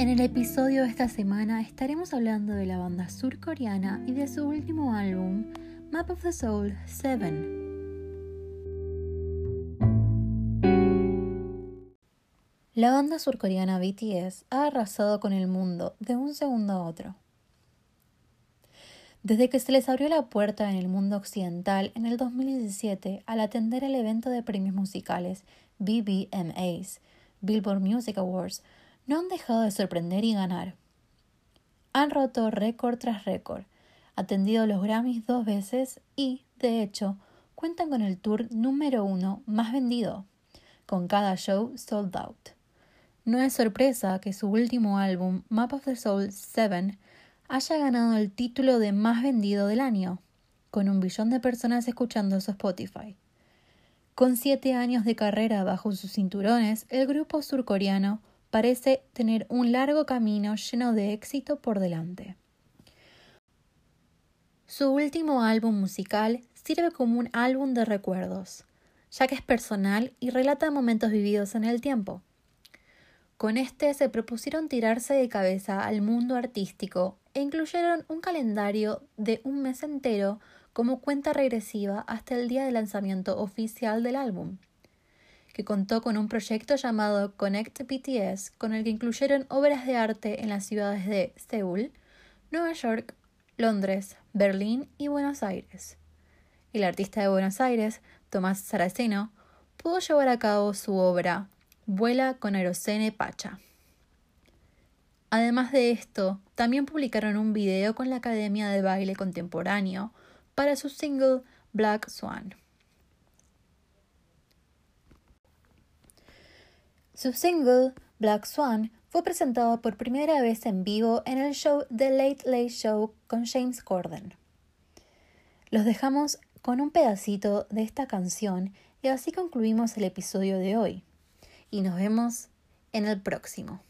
En el episodio de esta semana estaremos hablando de la banda surcoreana y de su último álbum, Map of the Soul 7. La banda surcoreana BTS ha arrasado con el mundo de un segundo a otro. Desde que se les abrió la puerta en el mundo occidental en el 2017 al atender el evento de premios musicales BBMAs, Billboard Music Awards, no han dejado de sorprender y ganar. Han roto récord tras récord, atendido los Grammys dos veces y, de hecho, cuentan con el tour número uno más vendido, con cada show sold out. No es sorpresa que su último álbum, Map of the Soul 7, haya ganado el título de más vendido del año, con un billón de personas escuchando su Spotify. Con siete años de carrera bajo sus cinturones, el grupo surcoreano parece tener un largo camino lleno de éxito por delante. Su último álbum musical sirve como un álbum de recuerdos, ya que es personal y relata momentos vividos en el tiempo. Con este se propusieron tirarse de cabeza al mundo artístico e incluyeron un calendario de un mes entero como cuenta regresiva hasta el día de lanzamiento oficial del álbum, que contó con un proyecto llamado Connect BTS, con el que incluyeron obras de arte en las ciudades de Seúl, Nueva York, Londres, Berlín y Buenos Aires. El artista de Buenos Aires, Tomás Saraceno, pudo llevar a cabo su obra Vuela con Aerocene Pacha. Además de esto, también publicaron un video con la Academia de Baile Contemporáneo para su single Black Swan. Su single Black Swan fue presentado por primera vez en vivo en el show The Late Late Show con James Corden. Los dejamos con un pedacito de esta canción y así concluimos el episodio de hoy. Y nos vemos en el próximo.